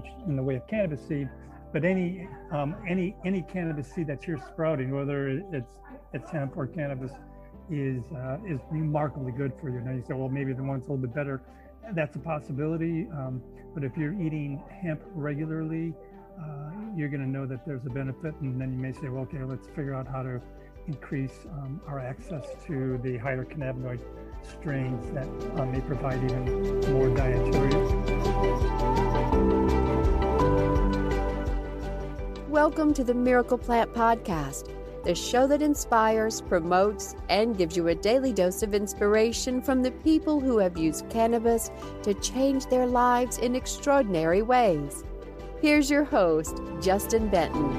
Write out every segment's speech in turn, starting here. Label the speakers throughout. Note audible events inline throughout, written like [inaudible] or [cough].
Speaker 1: much in the way of cannabis seed, but any um, any any cannabis seed that you're sprouting, whether it's it's hemp or cannabis, is uh, is remarkably good for you. Now you say, well, maybe the one's a little bit better. That's a possibility. Um, but if you're eating hemp regularly, uh, you're going to know that there's a benefit, and then you may say, well, okay, let's figure out how to increase um, our access to the higher cannabinoid strains that uh, may provide even more dietary.
Speaker 2: Welcome to the Miracle Plant Podcast, the show that inspires, promotes, and gives you a daily dose of inspiration from the people who have used cannabis to change their lives in extraordinary ways. Here's your host, Justin Benton.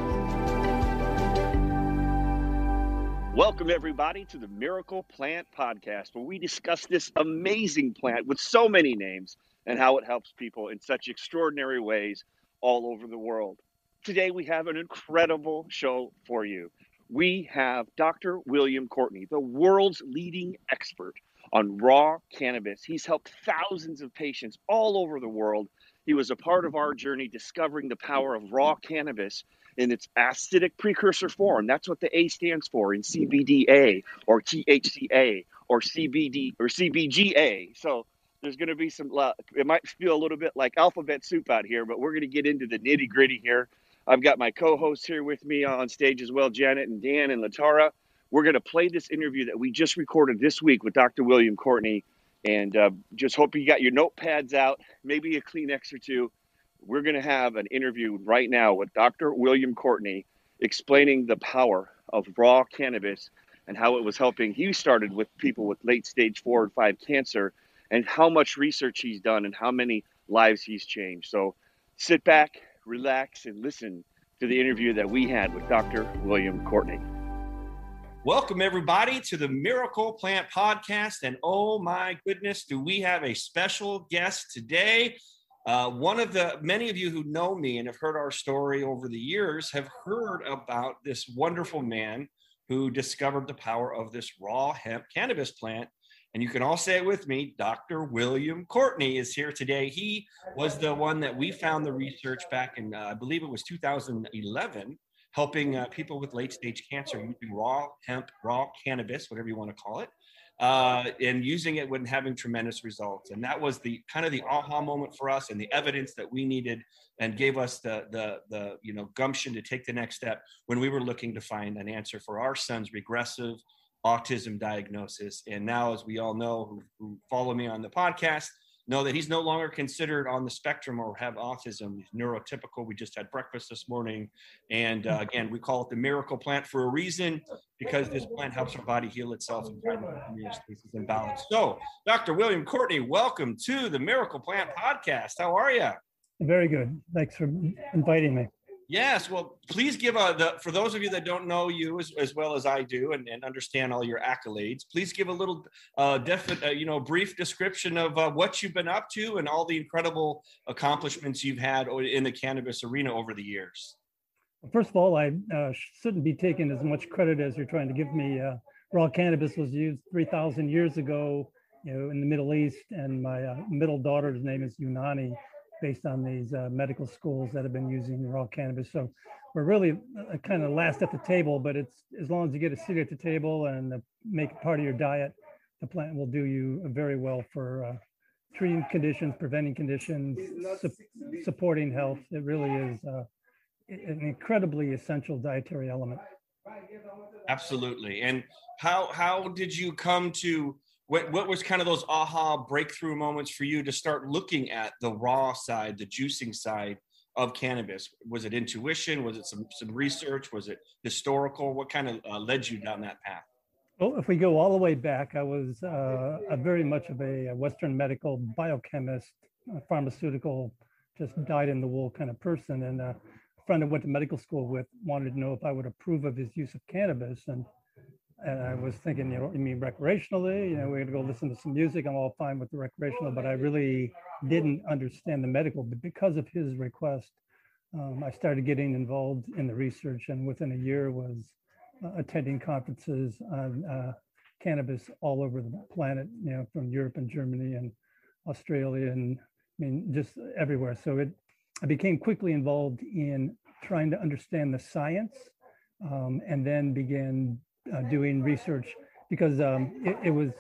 Speaker 3: Welcome, everybody, to the Miracle Plant Podcast, where we discuss this amazing plant with so many names and how it helps people in such extraordinary ways all over the world. Today, we have an incredible show for you. We have Dr. William Courtney, the world's leading expert on raw cannabis. He's helped thousands of patients all over the world. He was a part of our journey discovering the power of raw cannabis in its acidic precursor form. That's what the A stands for in CBDA or THCA or CBD or CBGA. So there's going to be some, uh, it might feel a little bit like alphabet soup out here, but we're going to get into the nitty gritty here. I've got my co hosts here with me on stage as well, Janet and Dan and Latara. We're going to play this interview that we just recorded this week with Dr. William Courtney. And uh, just hope you got your notepads out, maybe a Kleenex or two we're going to have an interview right now with Dr. William Courtney explaining the power of raw cannabis and how it was helping. He started with people with late stage four and five cancer and how much research he's done and how many lives he's changed. So sit back, relax, and listen to the interview that we had with Dr. William Courtney.
Speaker 4: Welcome, everybody, to the Miracle Plant Podcast. And oh my goodness, do we have a special guest today? Uh, one of the many of you who know me and have heard our story over the years have heard about this wonderful man who discovered the power of this raw hemp cannabis plant. And you can all say it with me Dr. William Courtney is here today. He was the one that we found the research back in, uh, I believe it was 2011, helping uh, people with late stage cancer using raw hemp, raw cannabis, whatever you want to call it uh, and using it when having tremendous results. And that was the kind of the aha moment for us and the evidence that we needed and gave us the, the, the you know, gumption to take the next step when we were looking to find an answer for our son's regressive autism diagnosis. And now, as we all know who, who follow me on the podcast, know that he's no longer considered on the spectrum or have autism. He's neurotypical. We just had breakfast this morning. And uh, again, we call it the miracle plant for a reason because this plant helps our body heal itself and find homeostasis and balance. So, Dr. William Courtney, welcome to the Miracle Plant podcast. How are you?
Speaker 1: Very good. Thanks for inviting me.
Speaker 4: Yes, well, please give a the, for those of you that don't know you as, as well as I do and, and understand all your accolades. Please give a little, uh, definite, uh, you know, brief description of uh, what you've been up to and all the incredible accomplishments you've had in the cannabis arena over the years.
Speaker 1: First of all, I uh, shouldn't be taking as much credit as you're trying to give me. Uh, raw cannabis was used 3,000 years ago, you know, in the Middle East, and my uh, middle daughter's name is Unani based on these uh, medical schools that have been using raw cannabis. So we're really uh, kind of last at the table, but it's as long as you get a seat at the table and uh, make it part of your diet, the plant will do you very well for uh, treating conditions, preventing conditions, su- supporting health. It really is uh, an incredibly essential dietary element.
Speaker 4: Absolutely. And how how did you come to what, what was kind of those aha breakthrough moments for you to start looking at the raw side, the juicing side of cannabis? Was it intuition? Was it some, some research? Was it historical? What kind of uh, led you down that path?
Speaker 1: Well, if we go all the way back, I was uh, a very much of a Western medical biochemist, pharmaceutical, just dyed in the wool kind of person. And a friend I went to medical school with wanted to know if I would approve of his use of cannabis. And and I was thinking, you know, you mean recreationally? You know, we're gonna go listen to some music. I'm all fine with the recreational, but I really didn't understand the medical. But because of his request, um, I started getting involved in the research, and within a year was uh, attending conferences on uh, cannabis all over the planet. You know, from Europe and Germany and Australia, and I mean, just everywhere. So it I became quickly involved in trying to understand the science um, and then began uh, doing research because um, it, it, was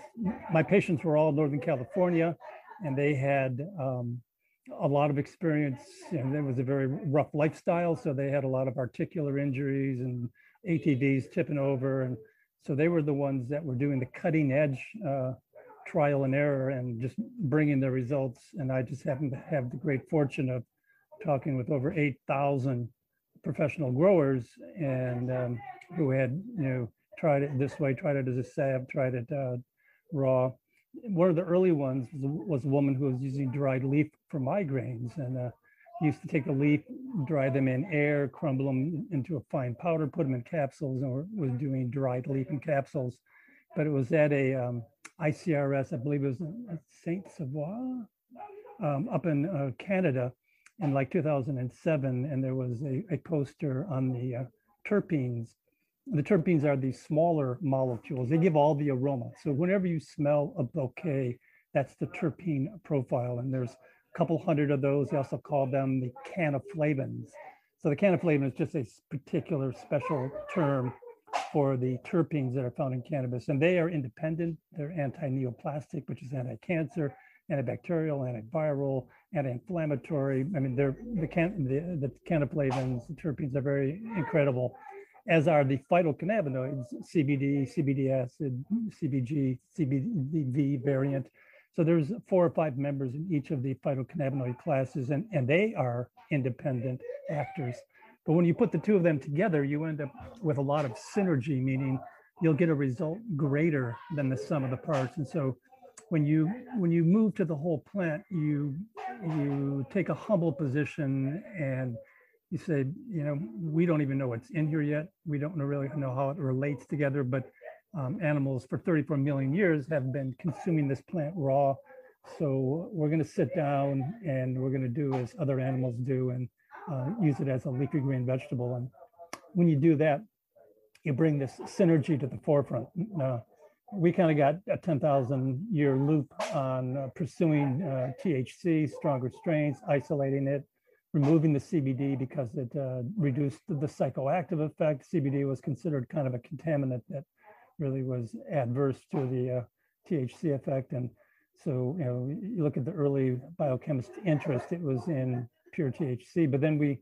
Speaker 1: my patients were all Northern California and they had um, a lot of experience and it was a very rough lifestyle. So they had a lot of articular injuries and ATVs tipping over. And so they were the ones that were doing the cutting edge uh, trial and error and just bringing the results. And I just happened to have the great fortune of talking with over 8,000 professional growers and um, who had, you know, tried it this way, tried it as a salve, tried it uh, raw. One of the early ones was, a woman who was using dried leaf for migraines and uh, used to take a leaf, dry them in air, crumble them into a fine powder, put them in capsules, and was doing dried leaf in capsules. But it was at a um, ICRS, I believe it was Saint Sauveur, um, up in uh, Canada, in like 2007, and there was a, a poster on the uh, terpenes. The terpenes are these smaller molecules. They give all the aroma. So whenever you smell a bouquet, that's the terpene profile. And there's a couple hundred of those. They also call them the canaflavins. So the canaflavin is just a particular special term for the terpenes that are found in cannabis. And they are independent. They're anti-neoplastic, which is anti-cancer antibacterial, antiviral, anti-inflammatory. I mean, they're the can the, the canaflavins, the terpenes are very incredible, as are the phytocannabinoids, CBD, CBD acid, CBG, CBDV variant. So there's four or five members in each of the phytocannabinoid classes, and, and they are independent actors. But when you put the two of them together, you end up with a lot of synergy, meaning you'll get a result greater than the sum of the parts. And so when you when you move to the whole plant, you you take a humble position and you say, you know, we don't even know what's in here yet. We don't really know how it relates together, but um, animals for 34 million years have been consuming this plant raw. So we're going to sit down and we're going to do as other animals do and uh, use it as a leafy green vegetable. And when you do that, you bring this synergy to the forefront. Uh, we kind of got a 10,000 year loop on uh, pursuing uh, THC, stronger strains, isolating it, removing the CBD because it uh, reduced the psychoactive effect. CBD was considered kind of a contaminant that really was adverse to the uh, THC effect. And so, you know, you look at the early biochemist interest, it was in pure THC, but then we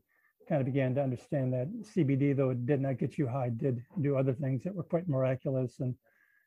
Speaker 1: kind of began to understand that CBD, though it did not get you high, did do other things that were quite miraculous. And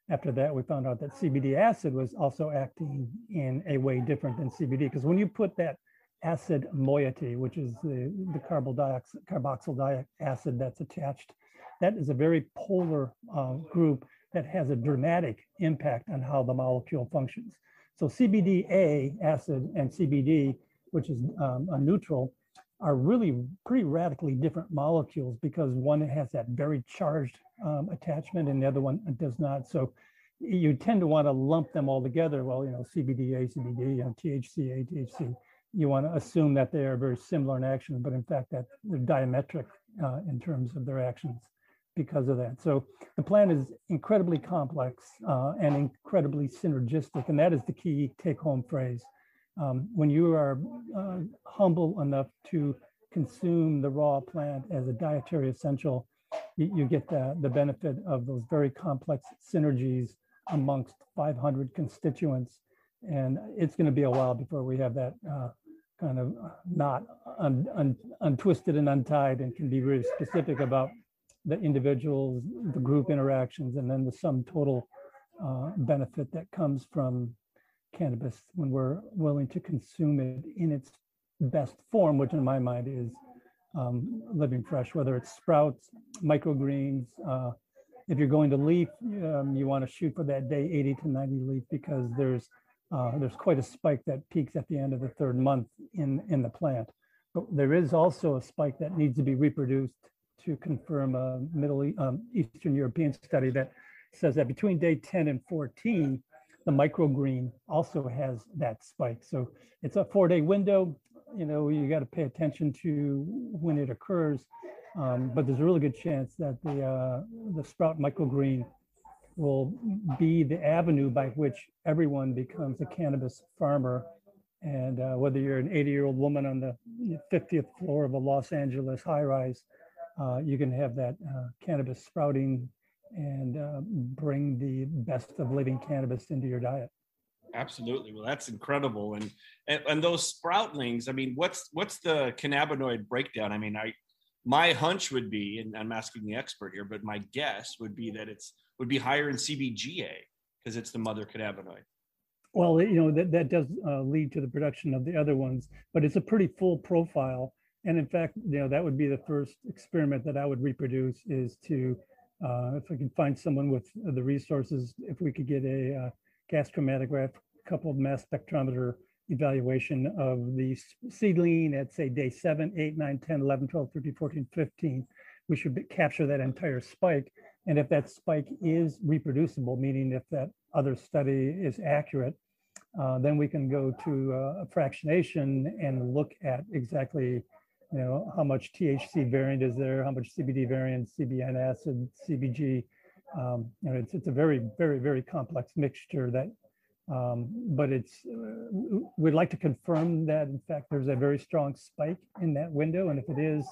Speaker 1: after that, we found out that CBD acid was also acting in a way different than CBD. Because when you put that acid moiety, which is the, the carboxyl acid that's attached, that is a very polar uh, group that has a dramatic impact on how the molecule functions. So CBDA acid and CBD, which is um, a neutral, are really pretty radically different molecules because one has that very charged um, attachment and the other one does not. So you tend to want to lump them all together. Well, you know, CBDA, CBD, know, THCA, THC. You want to assume that they are very similar in action, but in fact that they're diametric uh, in terms of their actions because of that. So the plan is incredibly complex uh, and incredibly synergistic, and that is the key take-home phrase. Um, when you are uh, humble enough to consume the raw plant as a dietary essential, you, you, get the, the benefit of those very complex synergies amongst 500 constituents. And it's going to be a while before we have that uh, kind of not un, un, untwisted and untied and can be very specific about the individuals, the group interactions, and then the sum total uh, benefit that comes from cannabis when we're willing to consume it in its best form, which in my mind is um, living fresh, whether it's sprouts, microgreens. Uh, if you're going to leaf, um, you want to shoot for that day 80 to 90 leaf because there's uh, there's quite a spike that peaks at the end of the third month in in the plant. But there is also a spike that needs to be reproduced to confirm a Middle um, Eastern European study that says that between day 10 and 14, the microgreen also has that spike. So it's a four day window. You know, you got to pay attention to when it occurs. Um, but there's a really good chance that the uh, the sprout microgreen will be the avenue by which everyone becomes a cannabis farmer And uh, whether you're an 80 year old woman on the 50th floor of a Los Angeles high rise, uh, you can have that uh, cannabis sprouting and uh, bring the best of living cannabis into your diet.
Speaker 4: Absolutely. Well, that's incredible. And, and and those sproutlings. I mean, what's what's the cannabinoid breakdown? I mean, I my hunch would be, and I'm asking the expert here, but my guess would be that it's would be higher in CBGA because it's the mother cannabinoid.
Speaker 1: Well, you know that that does uh, lead to the production of the other ones, but it's a pretty full profile. And in fact, you know that would be the first experiment that I would reproduce is to, uh, if I can find someone with the resources, if we could get a uh, gas chromatograph coupled mass spectrometer evaluation of the seedling at say day 7, 8, 9, 10, 11, 12, 13, 14, 15. We should be, capture that entire spike. And if that spike is reproducible, meaning if that other study is accurate, uh, then we can go to uh, fractionation and look at exactly you know how much THC variant is there, how much CBD variant, CBN acid, CBG. Um, you know, it's it's a very very very complex mixture that um, but it's, uh, we'd like to confirm that in fact there's a very strong spike in that window. And if it is,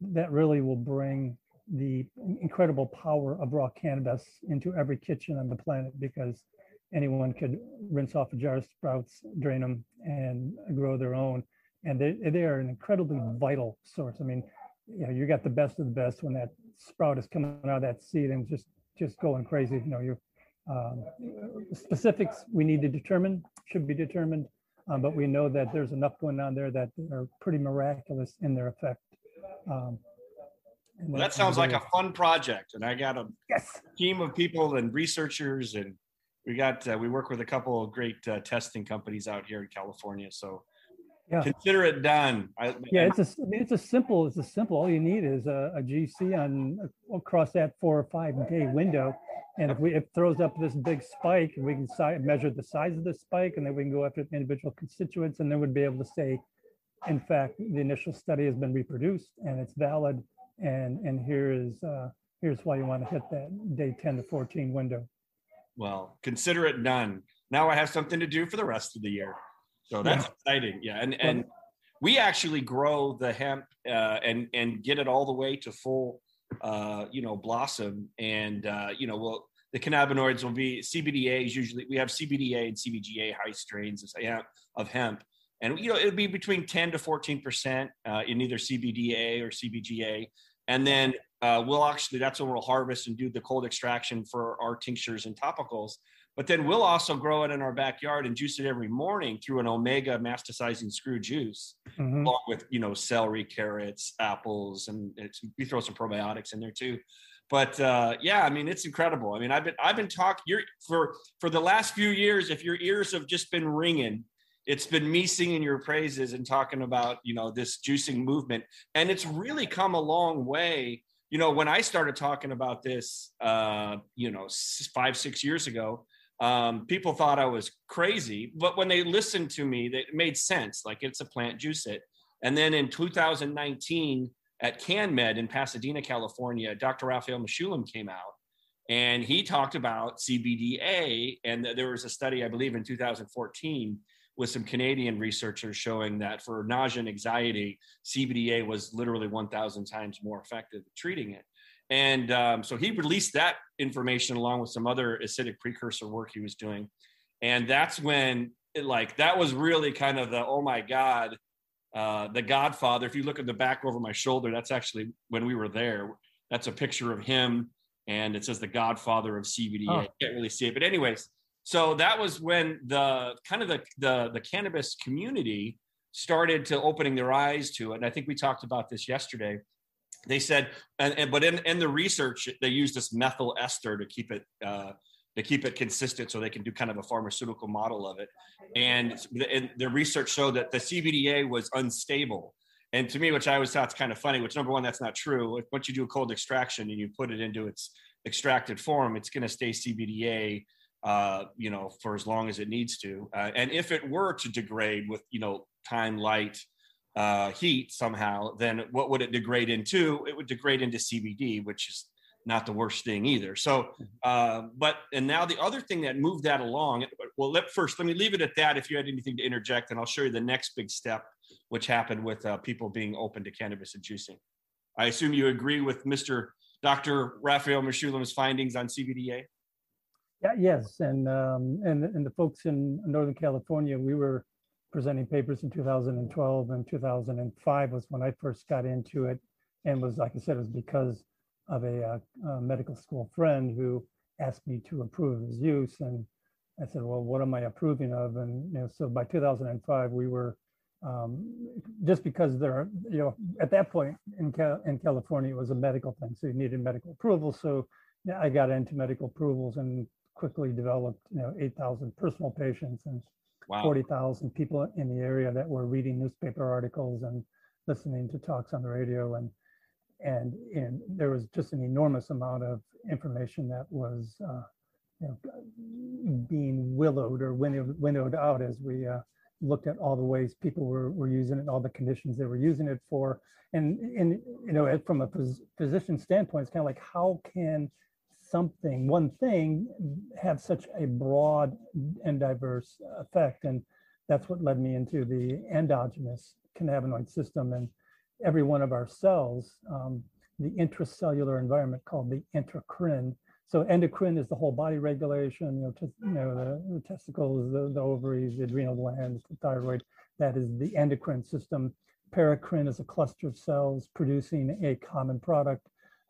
Speaker 1: that really will bring the incredible power of raw cannabis into every kitchen on the planet because anyone could rinse off a jar of sprouts, drain them, and grow their own. And they, they are an incredibly vital source. I mean, you know, you got the best of the best when that sprout is coming out of that seed and just just going crazy. You know, you're um, specifics we need to determine, should be determined, um, but we know that there's enough going on there that are pretty miraculous in their effect. Um,
Speaker 4: well, that sounds like a fun project, and I got a
Speaker 1: yes.
Speaker 4: team of people and researchers, and we got uh, we work with a couple of great uh, testing companies out here in California. So yeah. consider it done.
Speaker 1: I, yeah, it's a I mean, it's a simple it's a simple. All you need is a, a GC on across that four or five day window, and if we, it throws up this big spike, we can si- measure the size of the spike and then we can go after the individual constituents and then we'd be able to say, in fact, the initial study has been reproduced and it's valid. And, and here is, uh, here's why you want to hit that day 10 to 14 window.
Speaker 4: Well, consider it done. Now I have something to do for the rest of the year. So that's yeah. exciting. Yeah. And, and we actually grow the hemp uh, and, and get it all the way to full uh, you know, blossom. And, uh, you know, well, the cannabinoids will be CBDA is usually, we have CBDA and CBGA high strains of, of hemp. And, you know, it'll be between 10 to 14% uh, in either CBDA or CBGA. And then uh, we'll actually, that's when we'll harvest and do the cold extraction for our tinctures and topicals. But then we'll also grow it in our backyard and juice it every morning through an omega masticizing screw juice, mm-hmm. along with you know celery, carrots, apples, and we throw some probiotics in there too. But uh, yeah, I mean it's incredible. I mean I've been I've been talking for for the last few years. If your ears have just been ringing, it's been me singing your praises and talking about you know this juicing movement, and it's really come a long way. You know, when I started talking about this, uh, you know, five six years ago, um, people thought I was crazy, but when they listened to me, it made sense. Like it's a plant juice it. And then in 2019 at CannMed in Pasadena, California, Dr. Raphael Mechoulam came out and he talked about CBDA. And there was a study, I believe, in 2014 with some Canadian researchers showing that for nausea and anxiety, CBDA was literally 1,000 times more effective at treating it. And um, so he released that information along with some other acidic precursor work he was doing. And that's when, it, like, that was really kind of the, oh my God, uh, the Godfather. If you look at the back over my shoulder, that's actually when we were there. That's a picture of him. And it says the Godfather of CBD. Oh. I can't really see it. But, anyways, so that was when the kind of the, the, the cannabis community started to opening their eyes to it. And I think we talked about this yesterday they said, and, and, but in, in the research, they use this methyl ester to keep it uh, to keep it consistent, so they can do kind of a pharmaceutical model of it. And, and the research showed that the CBDA was unstable. And to me, which I always thought is kind of funny, which number one, that's not true. Once you do a cold extraction and you put it into its extracted form, it's going to stay CBDA, uh, you know, for as long as it needs to. Uh, and if it were to degrade with, you know, time, light, uh, heat somehow, then what would it degrade into? It would degrade into CBD, which is not the worst thing either. So, uh, but and now the other thing that moved that along, well, let first let me leave it at that. If you had anything to interject, and I'll show you the next big step, which happened with uh, people being open to cannabis and juicing. I assume you agree with Mr. Dr. Raphael Mechoulam's findings on CBDA.
Speaker 1: Yeah, yes, and um, and and the folks in Northern California, we were presenting papers in 2012 and 2005 was when I first got into it, and was like I said, it was because of a, uh, a medical school friend who asked me to approve his use, and I said, well, what am I approving of? And you know, so by 2005, we were um, just because there are, you know, at that point in, Cal- in California, it was a medical thing. So you needed medical approval. So I got into medical approvals and quickly developed, you know, 8,000 personal patients and wow. 40,000 people in the area that were reading newspaper articles and listening to talks on the radio. And, and, and there was just an enormous amount of information that was, uh, you know, being willowed or winnowed, winnowed out as we uh, looked at all the ways people were, were using it, all the conditions they were using it for. And, and you know, from a phys- physician standpoint, it's kind of like, how can something, one thing, have such a broad and diverse effect. And that's what led me into the endogenous cannabinoid system. And every one of our cells, um, the intracellular environment called the endocrine. So endocrine is the whole body regulation, you know, t- you know the, the testicles, the, the, ovaries, the adrenal glands, the thyroid. That is the endocrine system. Paracrine is a cluster of cells producing a common product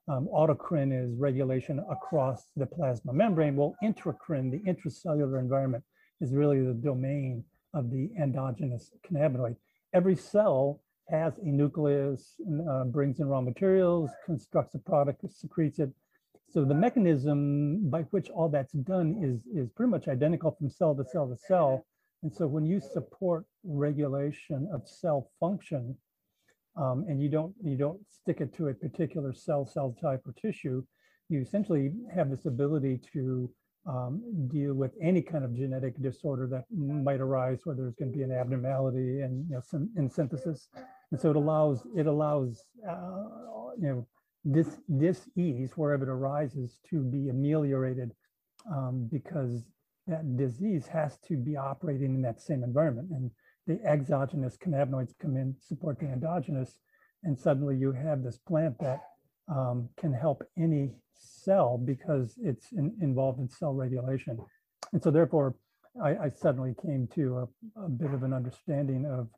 Speaker 1: um, autocrine is regulation across the plasma membrane. Well, intracrine, the intracellular environment, is really the domain of the endogenous cannabinoid. Every cell has a nucleus, uh, brings in raw materials, constructs a product, secretes it. So the mechanism by which all that's done is, is pretty much identical from cell to cell to cell. And so when you support regulation of cell function, um, and you don't you don't stick it to a particular cell, cell type, or tissue, you essentially have this ability to um, deal with any kind of genetic disorder that might arise, where there's going to be an abnormality in, you know, some, in synthesis, and so it allows it allows uh, you know this this ease wherever it arises to be ameliorated um, because that disease has to be operating in that same environment. And the exogenous cannabinoids come in, support the endogenous, and suddenly you have this plant that um, can help any cell because it's in, involved in cell regulation. And so therefore, I, I suddenly came to a, a, bit of an understanding of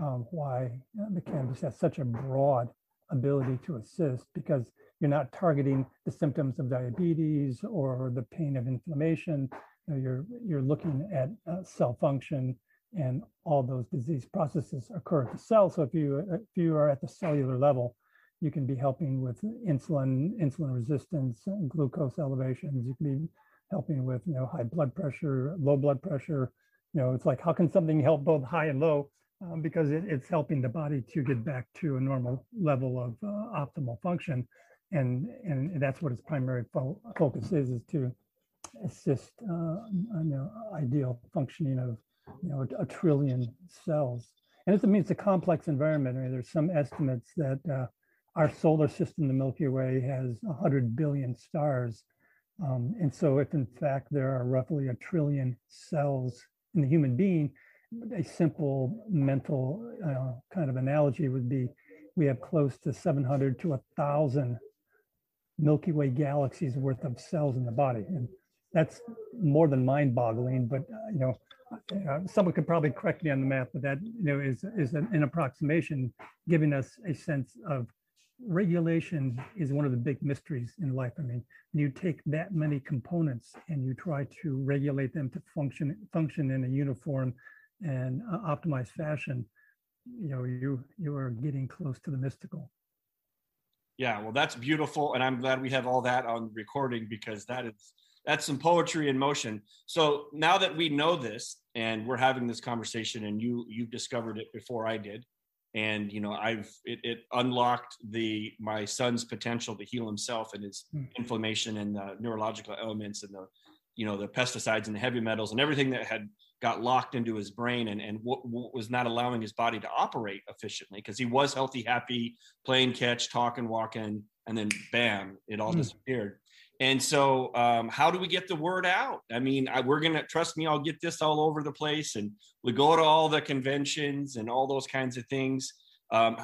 Speaker 1: um, why the cannabis has such a broad ability to assist because you're not targeting the symptoms of diabetes or the pain of inflammation. You know, you're, you're looking at uh, cell function, and all those disease processes occur at the cell. So if you if you are at the cellular level, you can be helping with insulin, insulin resistance, glucose elevations. You can be helping with you know high blood pressure, low blood pressure. You know, it's like how can something help both high and low? Um, because it, it's helping the body to get back to a normal level of uh, optimal function, and and that's what its primary fo- focus is: is to assist uh, you know ideal functioning of you know, a, trillion cells. And it means it's a complex environment. I mean, there's some estimates that uh, our solar system, the Milky Way, has 100 billion stars. Um, and so, if in fact there are roughly a trillion cells in the human being, a simple mental uh, kind of analogy would be we have close to 700 to 1,000 Milky Way galaxies worth of cells in the body. And that's more than mind boggling, but uh, you know, uh, someone could probably correct me on the math, but that you know is is an, an, approximation, giving us a sense of regulation is one of the big mysteries in life. I mean, you take that many components and you try to regulate them to function function in a uniform and uh, optimized fashion. You know, you you are getting close to the mystical.
Speaker 4: Yeah, well, that's beautiful, and I'm glad we have all that on recording because that is that's some poetry in motion. So now that we know this and we're having this conversation and you you've discovered it before I did and you know I've it, it unlocked the my son's potential to heal himself and his mm. inflammation and the neurological elements and the you know the pesticides and the heavy metals and everything that had got locked into his brain and, and what, what was not allowing his body to operate efficiently because he was healthy, happy, playing catch, talking, walking, and then bam, it all mm. disappeared And so, um, how do we get the word out? I mean, I, we're gonna trust me. I'll get this all over the place, and we go to all the conventions and all those kinds of things. Um,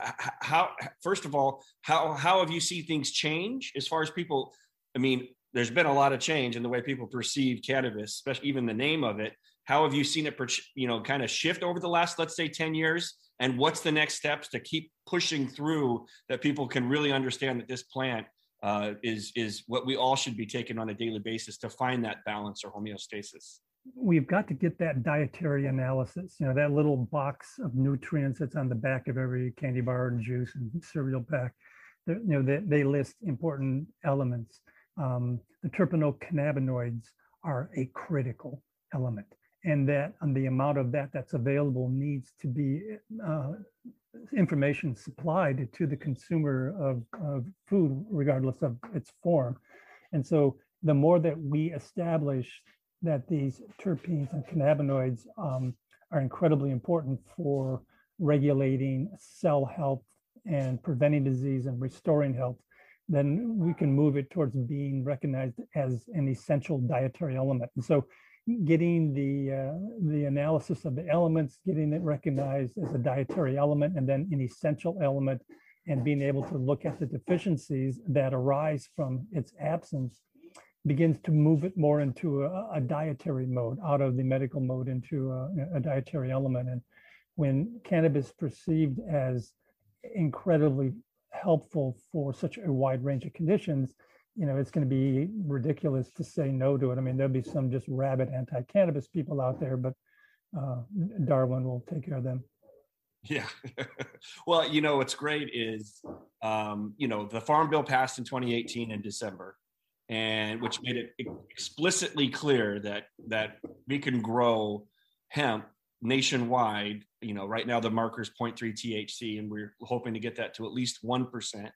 Speaker 4: how, first of all, how how have you seen things change as far as people? I mean, there's been a lot of change in the way people perceive cannabis, especially even the name of it. How have you seen it, you know, kind of shift over the last, let's say, ten years? And what's the next steps to keep pushing through that people can really understand that this plant uh, is is what we all should be taking on a daily basis to find that balance or homeostasis.
Speaker 1: We've got to get that dietary analysis. You know, that little box of nutrients that's on the back of every candy bar and juice and cereal pack. You know, they, they list important elements. Um, the terpenocannabinoids are a critical element and that and the amount of that that's available needs to be uh, information supplied to the consumer of, of food, regardless of its form. And so the more that we establish that these terpenes and cannabinoids um, are incredibly important for regulating cell health and preventing disease and restoring health, then we can move it towards being recognized as an essential dietary element. And so getting the uh, the analysis of the elements, getting it recognized as a dietary element, and then an essential element, and being able to look at the deficiencies that arise from its absence, begins to move it more into a, a dietary mode, out of the medical mode into a, a dietary element. And when cannabis perceived as incredibly helpful for such a wide range of conditions, you know, it's going to be ridiculous to say no to it. I mean, there'll be some just rabid anti-cannabis people out there, but uh, Darwin will take care of them.
Speaker 4: Yeah. [laughs] well, you know, what's great is, um, you know, the Farm Bill passed in 2018 in December, and which made it explicitly clear that that we can grow hemp nationwide. You know, right now the marker is 0.3 THC, and we're hoping to get that to at least one percent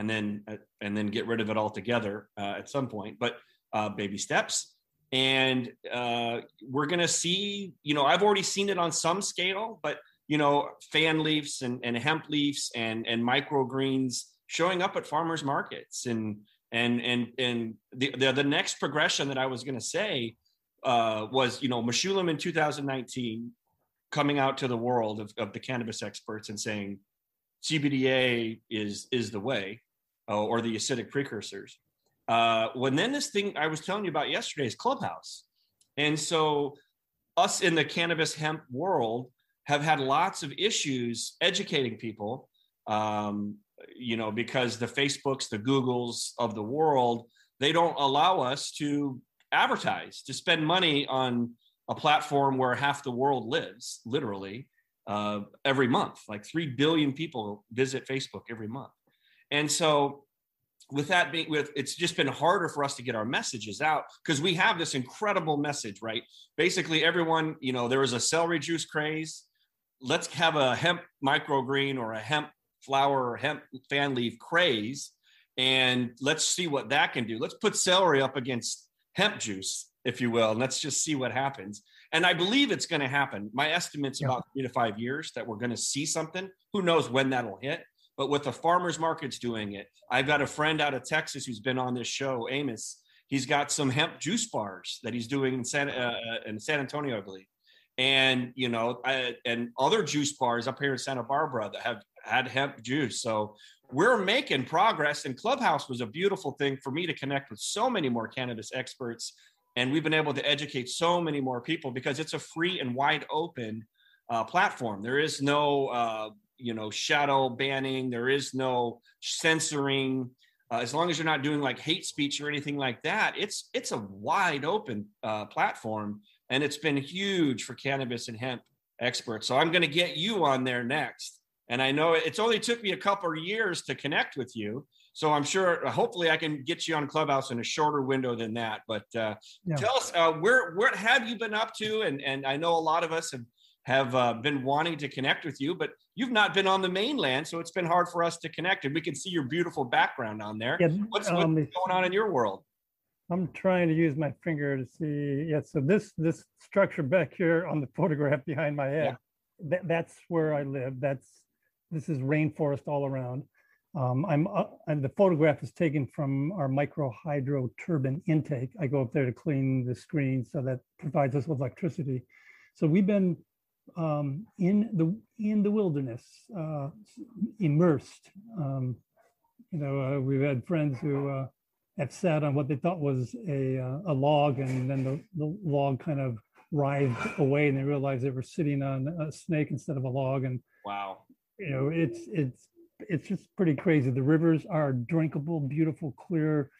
Speaker 4: and then uh, and then get rid of it altogether uh, at some point. But uh, baby steps, and uh, we're gonna see. You know, I've already seen it on some scale, but you know, fan leaves and, and hemp leaves and and microgreens showing up at farmers markets and and and and the the, the next progression that I was gonna say uh, was you know Mechoulam in 2019 coming out to the world of, of the cannabis experts and saying CBDA is is the way uh, or the acidic precursors. Uh, when then this thing I was telling you about yesterday is Clubhouse. And so us in the cannabis hemp world have had lots of issues educating people, um, you know, because the Facebooks, the Googles of the world, they don't allow us to advertise, to spend money on a platform where half the world lives, literally, uh, every month. Like 3 billion people visit Facebook every month. And so with that being with it's just been harder for us to get our messages out because we have this incredible message, right? Basically, everyone, you know, there was a celery juice craze. Let's have a hemp microgreen or a hemp flower or hemp fan leaf craze. And let's see what that can do. Let's put celery up against hemp juice, if you will, and let's just see what happens. And I believe it's going to happen. My estimate's yeah. about three to five years that we're going to see something. Who knows when that'll hit? But with the farmers markets doing it. I've got a friend out of Texas who's been on this show, Amos. He's got some hemp juice bars that he's doing in San, uh, in San Antonio, I believe. And, you know, I, and other juice bars up here in Santa Barbara that have had hemp juice. So we're making progress. And Clubhouse was a beautiful thing for me to connect with so many more cannabis experts. And we've been able to educate so many more people because it's a free and wide open uh, platform. There is no uh, you know shadow banning there is no censoring uh, as long as you're not doing like hate speech or anything like that it's it's a wide open uh, platform and it's been huge for cannabis and hemp experts. So i'm going to get you on there next. And i know it's only took me a couple of years to connect with you so i'm sure uh, hopefully i can get you on clubhouse in a shorter window than that. But uh, yeah. tell us uh, where where have you been up to? And and i know a lot of us have have uh, been wanting to connect with you, but you've not been on the mainland, so it's been hard for us to connect. And we can see your beautiful background on there. Yeah, what's, um, what's going on in your world?
Speaker 1: I'm trying to use my finger to see. Yeah, so this this structure back here on the [laughs] photograph behind my head, yeah. that, that's where I live. That's this is rainforest all around. Um, I'm, uh, and the photograph is taken from our micro hydro turbine intake. I go up there to clean the screen, so that provides us with electricity. So we've been um, in the in the wilderness, uh, immersed. Um, you know, uh, we've had friends who uh, have sat on what they thought was a uh, a log, and then the, the log kind of writhed away, and they realized they were sitting on a snake instead of a log. And
Speaker 4: wow,
Speaker 1: you know, it's it's it's just pretty crazy. The rivers are drinkable, beautiful, clear.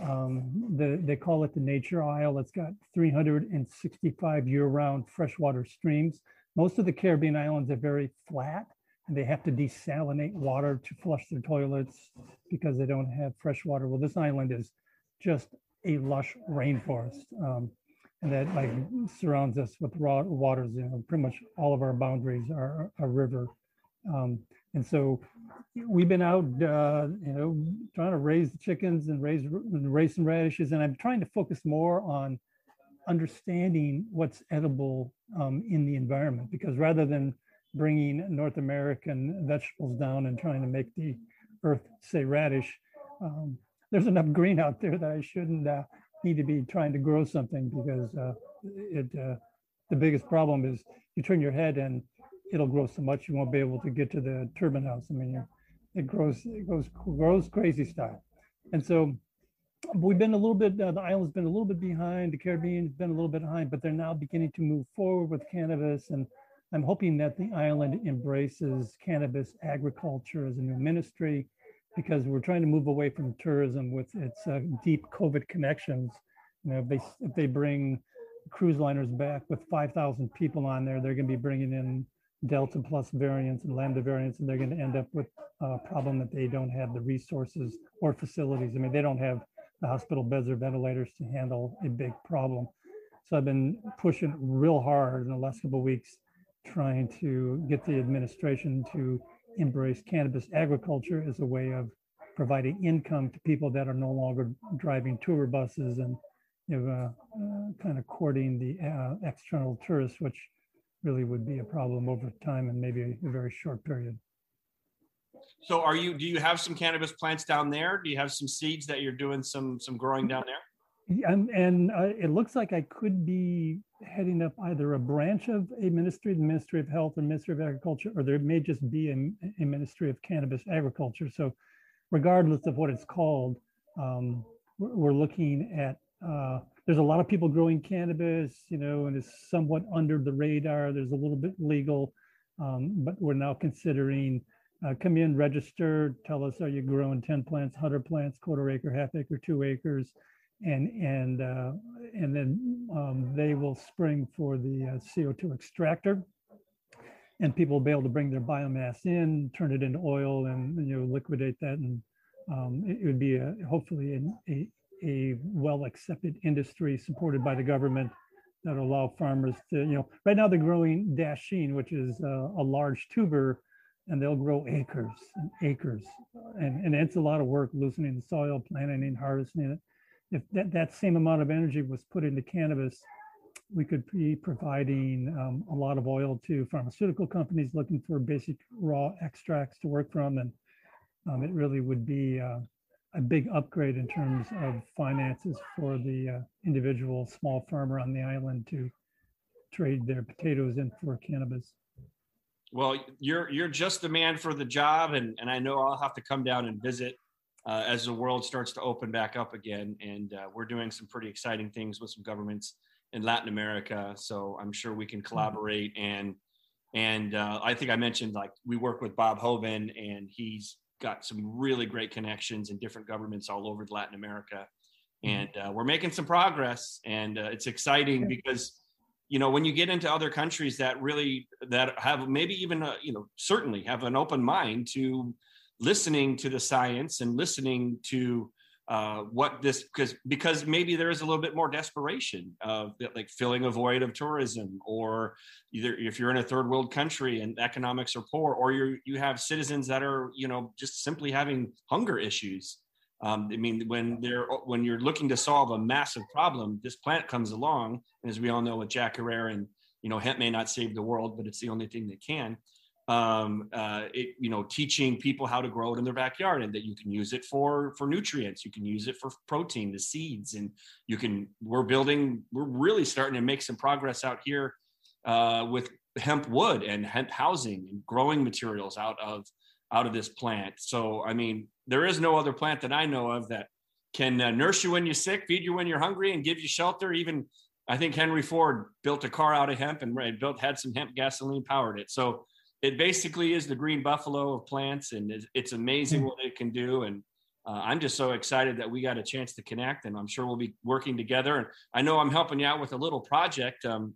Speaker 1: Um, the, they call it the Nature Isle. It's got 365 year-round freshwater streams. Most of the Caribbean islands are very flat, and they have to desalinate water to flush their toilets because they don't have fresh water. Well, this island is just a lush rainforest, um, and that like surrounds us with raw waters. You know, pretty much all of our boundaries are a river. Um, and so we've been out, uh, you know, trying to raise the chickens and raise and raise some radishes, and I'm trying to focus more on understanding what's edible um, in the environment because rather than bringing North American vegetables down and trying to make the earth say radish, um, there's enough green out there that I shouldn't uh, need to be trying to grow something because uh, it uh, the biggest problem is you turn your head and it'll grow so much you won't be able to get to the turbine house. I mean, it grows, it goes, grows crazy style. And so we've been a little bit, uh, the island's been a little bit behind, the Caribbean's been a little bit behind, but they're now beginning to move forward with cannabis. And I'm hoping that the island embraces cannabis agriculture as a new ministry because we're trying to move away from tourism with its uh, deep COVID connections. You know, if they, if they bring cruise liners back with 5,000 people on there, they're going to be bringing in Delta plus variants and Lambda variants, and they're going to end up with a problem that they don't have the resources or facilities. I mean, they don't have the hospital beds or ventilators to handle a big problem. So I've been pushing real hard in the last couple of weeks, trying to get the administration to embrace cannabis agriculture as a way of providing income to people that are no longer driving tour buses and you know, uh, uh, kind of courting the uh, external tourists, which really would be a problem over time and maybe a, a very short period.
Speaker 4: So are you, do you have some cannabis plants down there? Do you have some seeds that you're doing some, some growing down there?
Speaker 1: And, and uh, it looks like I could be heading up either a branch of a ministry, the Ministry of Health or Ministry of Agriculture, or there may just be a, a Ministry of Cannabis Agriculture. So regardless of what it's called, um, we're, we're looking at uh, there's a lot of people growing cannabis, you know, and it's somewhat under the radar. There's a little bit legal, um, but we're now considering uh, come in, register, tell us are you growing 10 plants, 100 plants, quarter acre, half acre, two acres, and and uh, and then um, they will spring for the uh, CO2 extractor, and people will be able to bring their biomass in, turn it into oil, and you know liquidate that, and um, it, would be a, hopefully an, a, a well-accepted industry supported by the government that allow farmers to, you know, right now they're growing dasheen, which is a, a large tuber, and they'll grow acres and acres. And, and it's a lot of work loosening the soil, planting harvesting it. If that, that same amount of energy was put into cannabis, we could be providing um, a lot of oil to pharmaceutical companies looking for basic raw extracts to work from. And um, it really would be uh, a big upgrade in terms of finances for the uh, individual small farmer on the island to trade their potatoes in for cannabis.
Speaker 4: Well, you're you're just the man for the job, and and I know I'll have to come down and visit uh, as the world starts to open back up again. And uh, we're doing some pretty exciting things with some governments in Latin America, so I'm sure we can mm-hmm. collaborate. And and uh, I think I mentioned like we work with Bob Hoban, and he's got some really great connections in different governments all over Latin America, mm-hmm. and uh, we're making some progress. And uh, it's exciting because you know when you get into other countries that really that have maybe even a, you know certainly have an open mind to listening to the science and listening to uh, what this because because maybe there is a little bit more desperation of like filling a void of tourism or either if you're in a third world country and economics are poor or you you have citizens that are you know just simply having hunger issues um, i mean when they're when you're looking to solve a massive problem this plant comes along and as we all know with jack herer and you know hemp may not save the world but it's the only thing that can um, uh, it, you know, teaching people how to grow it in their backyard and that you can use it for, for nutrients. You can use it for protein, the seeds, and you can, we're building, we're really starting to make some progress out here uh, with hemp wood and hemp housing and growing materials out of, out of this plant. So, I mean, there is no other plant that I know of that can uh, nurse you when you're sick, feed you when you're hungry, and give you shelter. Even I think Henry Ford built a car out of hemp and built had some hemp gasoline powered it. So it basically is the green buffalo of plants, and it's, it's amazing hmm. what it can do. And uh, I'm just so excited that we got a chance to connect, and I'm sure we'll be working together. And I know I'm helping you out with a little project um,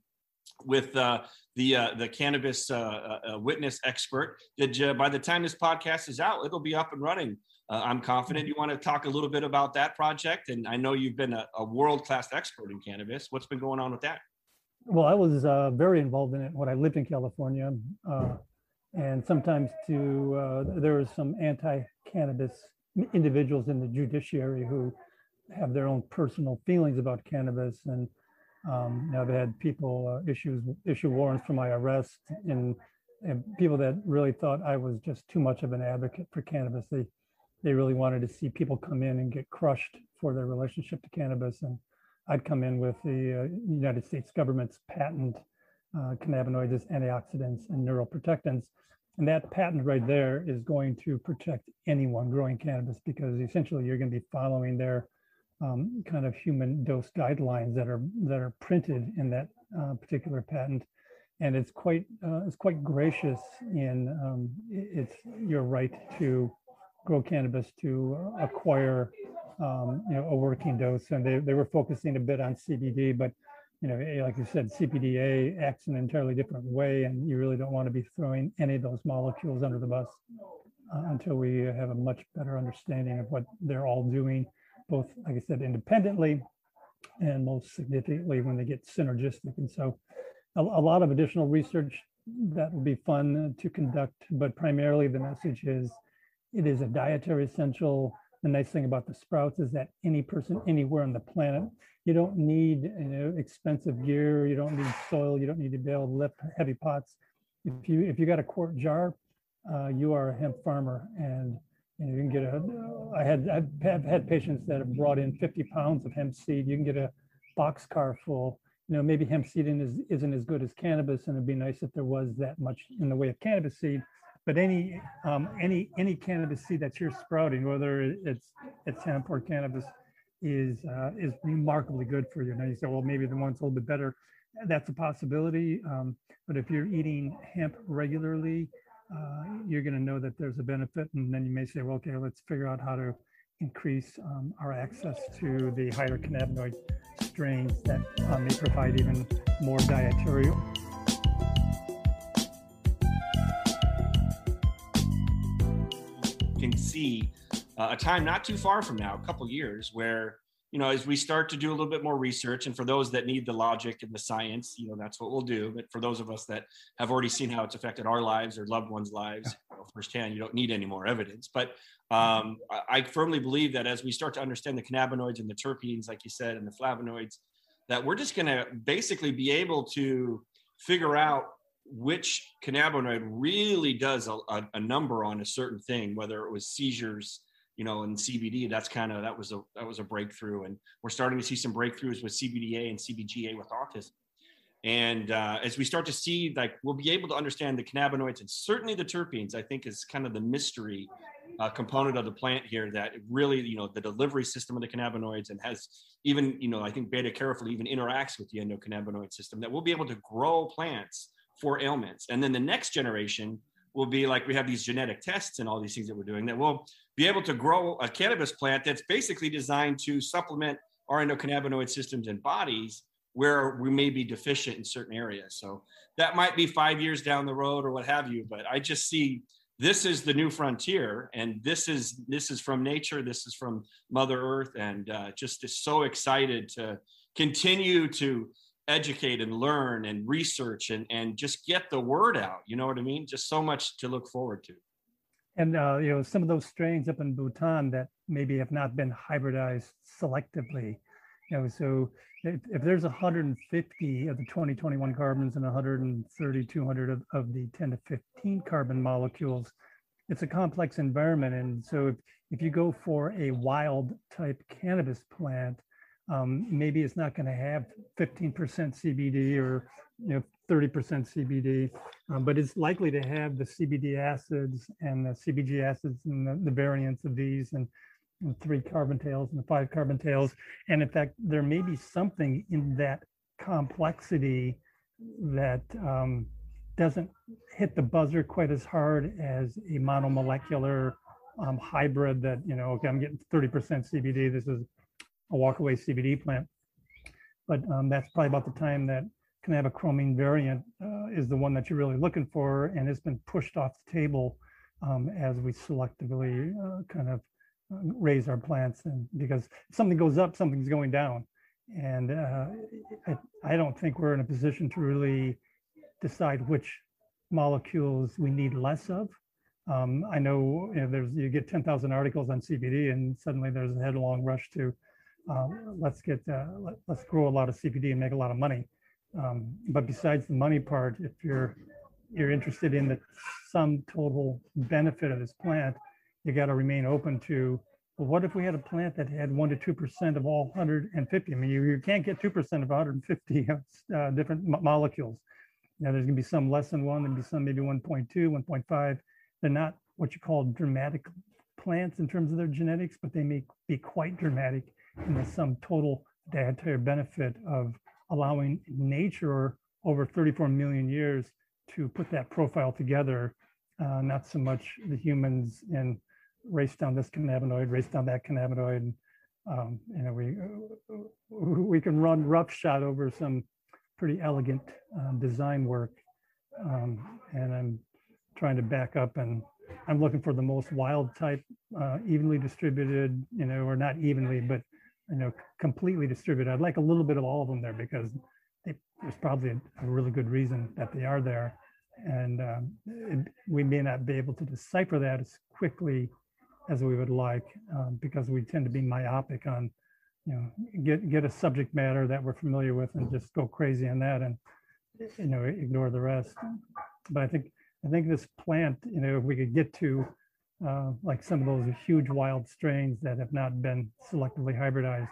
Speaker 4: with uh, the uh, the cannabis uh, uh, uh, witness expert. That by the time this podcast is out, it'll be up and running. I'm confident you want to talk a little bit about that project, and I know you've been a, a world class expert in cannabis. What's been going on with that?
Speaker 1: Well, I was very involved in it when I lived in California and sometimes to uh, there are some anti-cannabis individuals in the judiciary who have their own personal feelings about cannabis and um, they had people uh, issues issue warrants for my arrest and, and people that really thought I was just too much of an advocate for cannabis. They they really wanted to see people come in and get crushed for their relationship to cannabis. And I'd come in with the uh, United States government's patent uh, cannabinoids as antioxidants and neuroprotectants. And that patent right there is going to protect anyone growing cannabis because essentially you're going to be following their um, kind of human dose guidelines that are that are printed in that uh, particular patent, and it's quite uh, it's quite gracious in um, it's your right to grow cannabis to acquire um, you know a working dose, and they they were focusing a bit on CBD, but you know, like you said, CBDA acts in an entirely different way, and you really don't want to be throwing any of those molecules under the bus uh, until we have a much better understanding of what they're all doing, both, like I said, independently and most significantly when they get synergistic. And so, a, a lot of additional research that will be fun to conduct, but primarily the message is it is a dietary essential. The nice thing about the sprouts is that any person anywhere on the planet you don't need you know, expensive gear. You don't need soil. You don't need to be able to lift heavy pots. If you if you got a quart jar, uh, you are a hemp farmer, and you, know, you can get a. I had I've had patients that have brought in 50 pounds of hemp seed. You can get a box car full. You know, maybe hemp seed is, isn't as good as cannabis, and it'd be nice if there was that much in the way of cannabis seed. But any um, any any cannabis seed that you're sprouting, whether it's it's hemp or cannabis, is uh, is remarkably good for you. Now you say, well, maybe the one's a little bit better. That's a possibility. Um, but if you're eating hemp regularly, uh, you're going to know that there's a benefit. And then you may say, well, okay, let's figure out how to increase um, our access to the higher cannabinoid strains that uh, may provide even more dietary.
Speaker 4: You can see uh, a time not too far from now, a couple years, where you know as we start to do a little bit more research, and for those that need the logic and the science, you know that's what we'll do. But for those of us that have already seen how it's affected our lives or loved ones' lives you know, firsthand, you don't need any more evidence. But um, I, firmly believe that as we start to understand the cannabinoids and the terpenes, like you said, and the flavonoids, that we're just going to basically be able to figure out which cannabinoid really does a, a, a, number on a certain thing, whether it was seizures, you know, in CBD, that's kind of that was a that was a breakthrough, and we're starting to see some breakthroughs with CBDA and CBGA with autism. And uh, as we start to see, like we'll be able to understand the cannabinoids and certainly the terpenes, I think is kind of the mystery uh, component of the plant here that really, you know, the delivery system of the cannabinoids and has even, you know, I think beta carotene even interacts with the endocannabinoid system that we'll be able to grow plants for ailments. And then the next generation will be like we have these genetic tests and all these things that we're doing that will be able to grow a cannabis plant that's basically designed to supplement our endocannabinoid systems and bodies where we may be deficient in certain areas. So that might be five years down the road or what have you. But I just see this is the new frontier, and this is this is from nature. This is from Mother Earth, and uh, just is so excited to continue to educate and learn and research and and just get the word out. You know what I mean? Just so much to look forward to.
Speaker 1: And uh, you know, some of those strains up in Bhutan that maybe have not been hybridized selectively, You know, so if, if there's 150 of the 20, 21 carbons and 130, 200 of, of the 10 to 15 carbon molecules, it's a complex environment. And so if, if you go for a wild type cannabis plant, um, maybe it's not going to have 15% CBD or you know 30% CBD, um, but it's likely to have the CBD acids and the CBG acids and the, the variants of these and, and three carbon tails and the five carbon tails. And in fact, there may be something in that complexity that um, doesn't hit the buzzer quite as hard as a monomolecular um, hybrid that, you know, okay, I'm getting 30% CBD. This is a walkaway CBD plant. But um, that's probably about the time that cannabichromene variant uh, is the one that you're really looking for and it's been pushed off the table um, as we selectively uh, kind of uh, raise our plants and because if something goes up something's going down. And uh, I, I, don't think we're in a position to really decide which molecules we need less of. Um, i know, you know, there's you get 10,000 articles on cbd and suddenly there's a headlong rush to uh, let's get uh, let, us grow a lot of cbd and make a lot of money um, but besides the money part, if you're you're interested in the sum total benefit of this plant, you got to remain open to. Well, what if we had a plant that had one to two percent of all 150? I mean, you, you can't get two percent of 150 [laughs] uh, different mo- molecules. Now, there's going to be some less than one, there'll be some maybe 1.2, 1.5. They're not what you call dramatic plants in terms of their genetics, but they may be quite dramatic in the sum total dietary benefit of allowing nature over 34 million years to put that profile together, uh, not so much the humans and race down this cannabinoid, race down that cannabinoid. Um, you know, we we can run roughshod over some pretty elegant uh, design work, um, and I'm trying to back up and I'm looking for the most wild type, uh, evenly distributed, you know, or not evenly, but you know, completely distributed. I'd like a little bit of all of them there because they, there's probably a, a, really good reason that they are there. And um, it, we may not be able to decipher that as quickly as we would like um, because we tend to be myopic on, you know, get, get a subject matter that we're familiar with and just go crazy on that and, you know, ignore the rest. But I think, I think this plant, you know, if we could get to uh, like some of those huge wild strains that have not been selectively hybridized.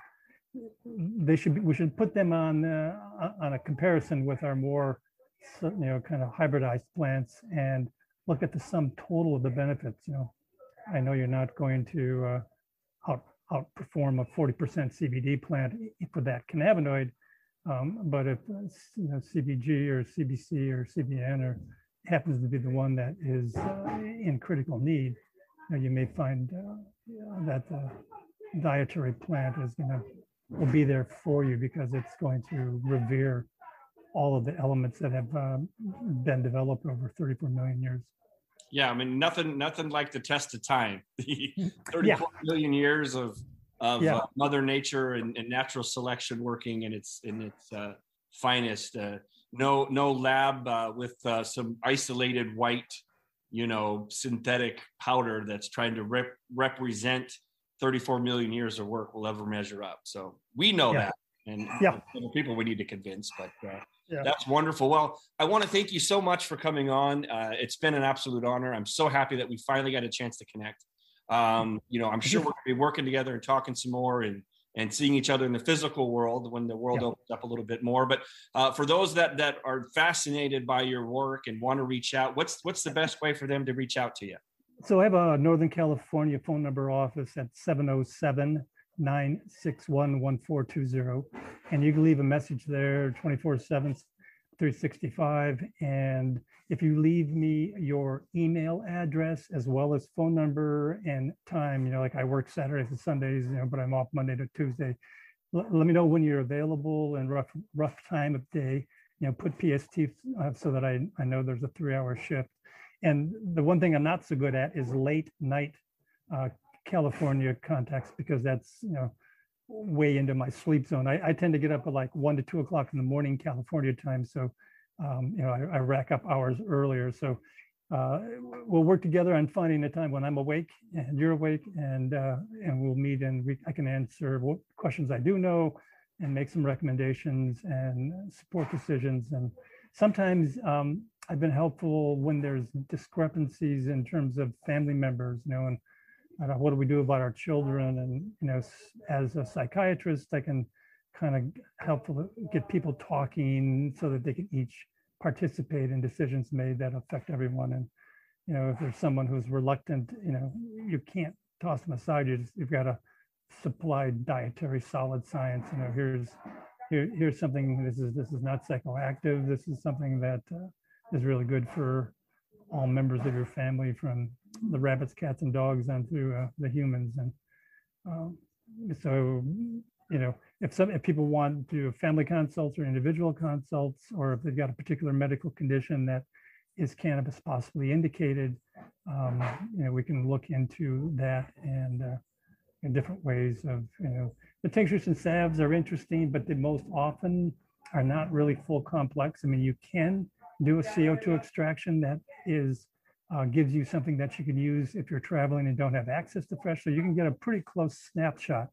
Speaker 1: They should be, we should put them on uh, on a comparison with our more you know kind of hybridized plants and look at the sum total of the benefits. You know, I know you're not going to uh, out outperform a 40% CBD plant for that cannabinoid, um, but if you know, CBG or CBC or CBN or happens to be the one that is uh, in critical need, you may find uh, that the dietary plant is going to will be there for you because it's going to revere all of the elements that have uh, been developed over 34 million years.
Speaker 4: Yeah, I mean nothing nothing like the test of time. [laughs] The 34 yeah. million years of of yeah. uh, Mother Nature and, and, natural selection working in its in its uh, finest. Uh, no no lab uh, with uh, some isolated white you know, synthetic powder that's trying to rep- represent 34 million years of work will ever measure up. So we know yeah. that. And yeah. people we need to convince, but uh, yeah. that's wonderful. Well, I want to thank you so much for coming on. Uh, it's been an absolute honor. I'm so happy that we finally got a chance to connect. Um, you know, I'm sure we're going to be working together and talking some more and and seeing each other in the physical world when the world yeah. opens up a little bit more. But uh, for those that that are fascinated by your work and want to reach out, what's what's the best way for them to reach out to you?
Speaker 1: So I have a Northern California phone number office at 707 961 1420. And you can leave a message there 24 7, 365. And if you leave me your email address as well as phone number and time, you know, like I work Saturdays and Sundays, you know, but I'm off Monday to Tuesday. L- let me know when you're available and rough rough time of day. You know, put PST uh, so that I, I know there's a three hour shift. And the one thing I'm not so good at is late night uh, California contacts because that's you know way into my sleep zone. I, I tend to get up at like one to two o'clock in the morning California time, so um, you know, I, I, rack up hours earlier. So uh, we'll work together on finding a time when I'm awake and you're awake, and uh, and we'll meet and we, I can answer what questions I do know, and make some recommendations and support decisions. And sometimes um, I've been helpful when there's discrepancies in terms of family members, you know, and what do we do about our children? And, you know, as a psychiatrist, I can kind of helpful get people talking so that they can each participate in decisions made that affect everyone. And, you know, if there's someone who's reluctant, you know, you can't toss them aside. You just, you've got to supply dietary solid science. You know, here's here, here's something. This is this is not psychoactive. This is something that uh, is really good for all members of your family, from the rabbits, cats, and dogs, on through uh, the humans. And um, so, you know, if some if people want to do family consults or individual consults, or if they've got a particular medical condition that is cannabis possibly indicated, um, you know, we can look into that and uh, in different ways of, you know, the tinctures and salves are interesting, but they most often are not really full complex. I mean, you can do a CO2 extraction that is uh, gives you something that you can use if you're traveling and don't have access to fresh. So you can get a pretty close snapshot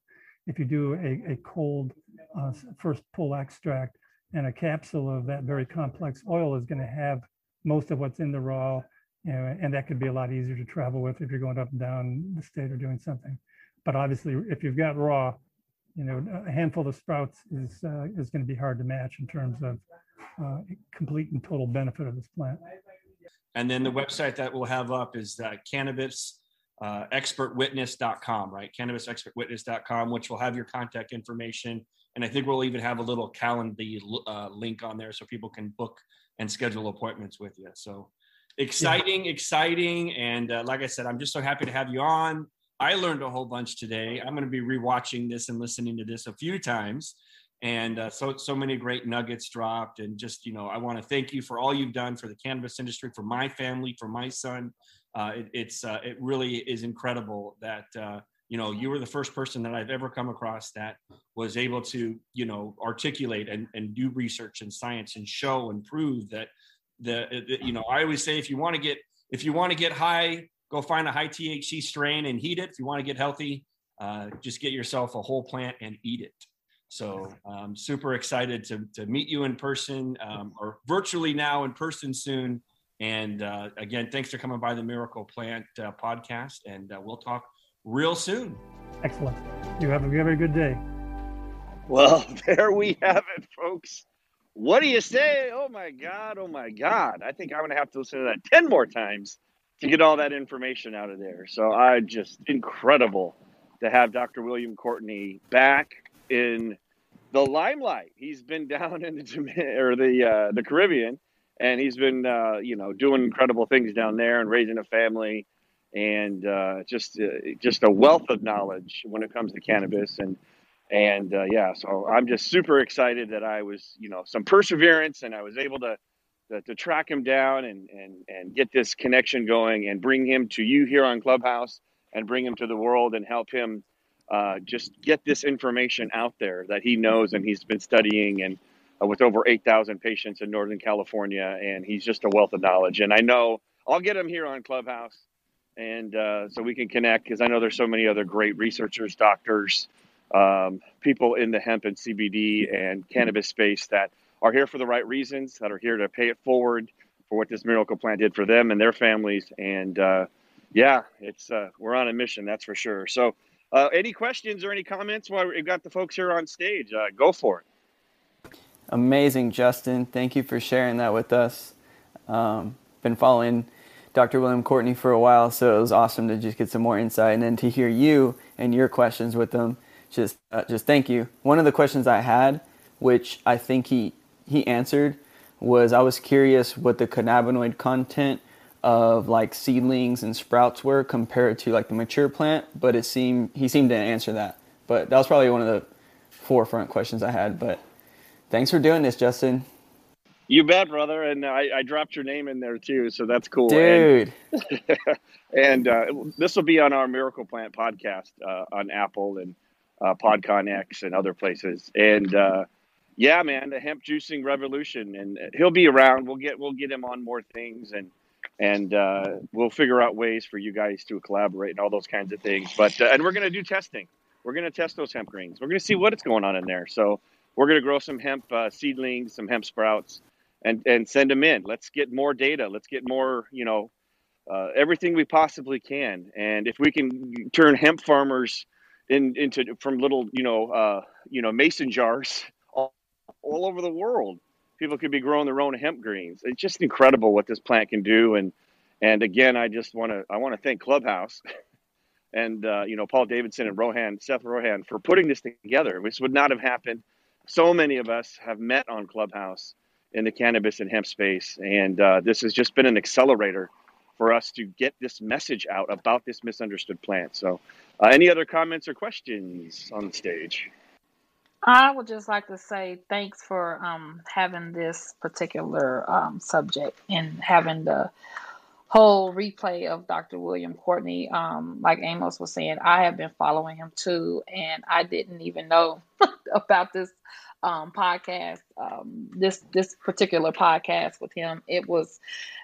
Speaker 1: if you do a, a cold uh, first pull extract and a capsule of that very complex oil is going to have most of what's in the raw, you know, and that could be a lot easier to travel with if you're going up and down the state or doing something. But obviously, if you've got raw, you know, a handful of sprouts is uh, is going to be hard to match in terms of uh, complete and total benefit of this plant.
Speaker 4: And then the website that we'll have up is uh, cannabis uh, expertwitness.com, right? Cannabisexpertwitness.com, which will have your contact information. And I think we'll even have a little calendar uh, link on there so people can book and schedule appointments with you. So exciting, yeah. exciting. And uh, like I said, I'm just so happy to have you on. I learned a whole bunch today. I'm going to be rewatching this and listening to this a few times. And uh, so, so many great nuggets dropped. And just, you know, I want to thank you for all you've done for the cannabis industry, for my family, for my son. Uh, it, it's, uh, it really is incredible that, uh, you know, you were the first person that I've ever come across that was able to, you know, articulate and, and do research and science and show and prove that the, the you know, I always say if you want to get, if you want to get high, go find a high THC strain and heat it. If you want to get healthy, uh, just get yourself a whole plant and eat it. So I'm super excited to, to meet you in person um, or virtually now in person soon. And uh, again, thanks for coming by the Miracle Plant uh, podcast, and uh, we'll talk real soon.
Speaker 1: Excellent. You have, a, you have a good day.
Speaker 3: Well, [laughs] there we have it, folks. What do you say? Oh my God. Oh my God. I think I'm going to have to listen to that 10 more times to get all that information out of there. So I just incredible to have Dr. William Courtney back in the limelight. He's been down in the or the uh, the Caribbean, and he's been uh, you know doing incredible things down there and raising a family, and uh, just uh, just a wealth of knowledge when it comes to cannabis and and uh, yeah. So I'm just super excited that I was you know some perseverance and I was able to to, to track him down and, and, and get this connection going and bring him to you here on Clubhouse and bring him to the world and help him uh, just get this information out there that he knows and he's been studying and uh, with over 8,000 patients in Northern California. And he's just a wealth of knowledge. And I know I'll get him here on Clubhouse and uh, so we can connect because I know there's so many other great researchers, doctors, um, people in the hemp and CBD and cannabis space that are here for the right reasons, that are here to pay it forward for what this miracle plant did for them and their families. And uh, yeah, it's uh, we're on a mission, that's for sure. So, uh, any questions or any comments while we've got the folks here on stage? Uh, go for it.
Speaker 5: Amazing, Justin. Thank you for sharing that with us. Um, been following Dr. William Courtney for a while, so it was awesome to just get some more insight and then to hear you and your questions with them. Just, uh, just thank you. One of the questions I had, which I think he he answered was I was curious what the cannabinoid content of like seedlings and sprouts were compared to like the mature plant, but it seemed he seemed to answer that. But that was probably one of the forefront questions I had. But thanks for doing this, Justin.
Speaker 3: You bet, brother. And I, I dropped your name in there too, so that's cool,
Speaker 5: dude.
Speaker 3: And, [laughs] and uh, this will be on our Miracle Plant podcast uh, on Apple and uh, PodConX and other places. And uh, yeah, man, the hemp juicing revolution, and he'll be around. We'll get we'll get him on more things, and and uh, we'll figure out ways for you guys to collaborate and all those kinds of things. But uh, and we're gonna do testing. We're gonna test those hemp greens. We're gonna see what it's going on in there. So
Speaker 4: we're going to grow some hemp uh, seedlings, some hemp sprouts, and and send them in. Let's get more data. Let's get more, you know, uh, everything we possibly can. And if we can turn hemp farmers in, into from little, you know, uh, you know, mason jars [laughs] all, all over the world, people could be growing their own hemp greens. It's just incredible what this plant can do. And and again, I just want to I want to thank Clubhouse. [laughs] And uh, you know Paul Davidson and Rohan Seth Rohan for putting this together. This would not have happened. So many of us have met on Clubhouse in the cannabis and hemp space, and uh, this has just been an accelerator for us to get this message out about this misunderstood plant. So, uh, any other comments or questions on the stage?
Speaker 6: I would just like to say thanks for um, having this particular um, subject and having the whole replay of Dr. William Courtney. Um, like Amos was saying, I have been following him too, and I didn't even know [laughs] about this um, podcast, um, this this particular podcast with him. It was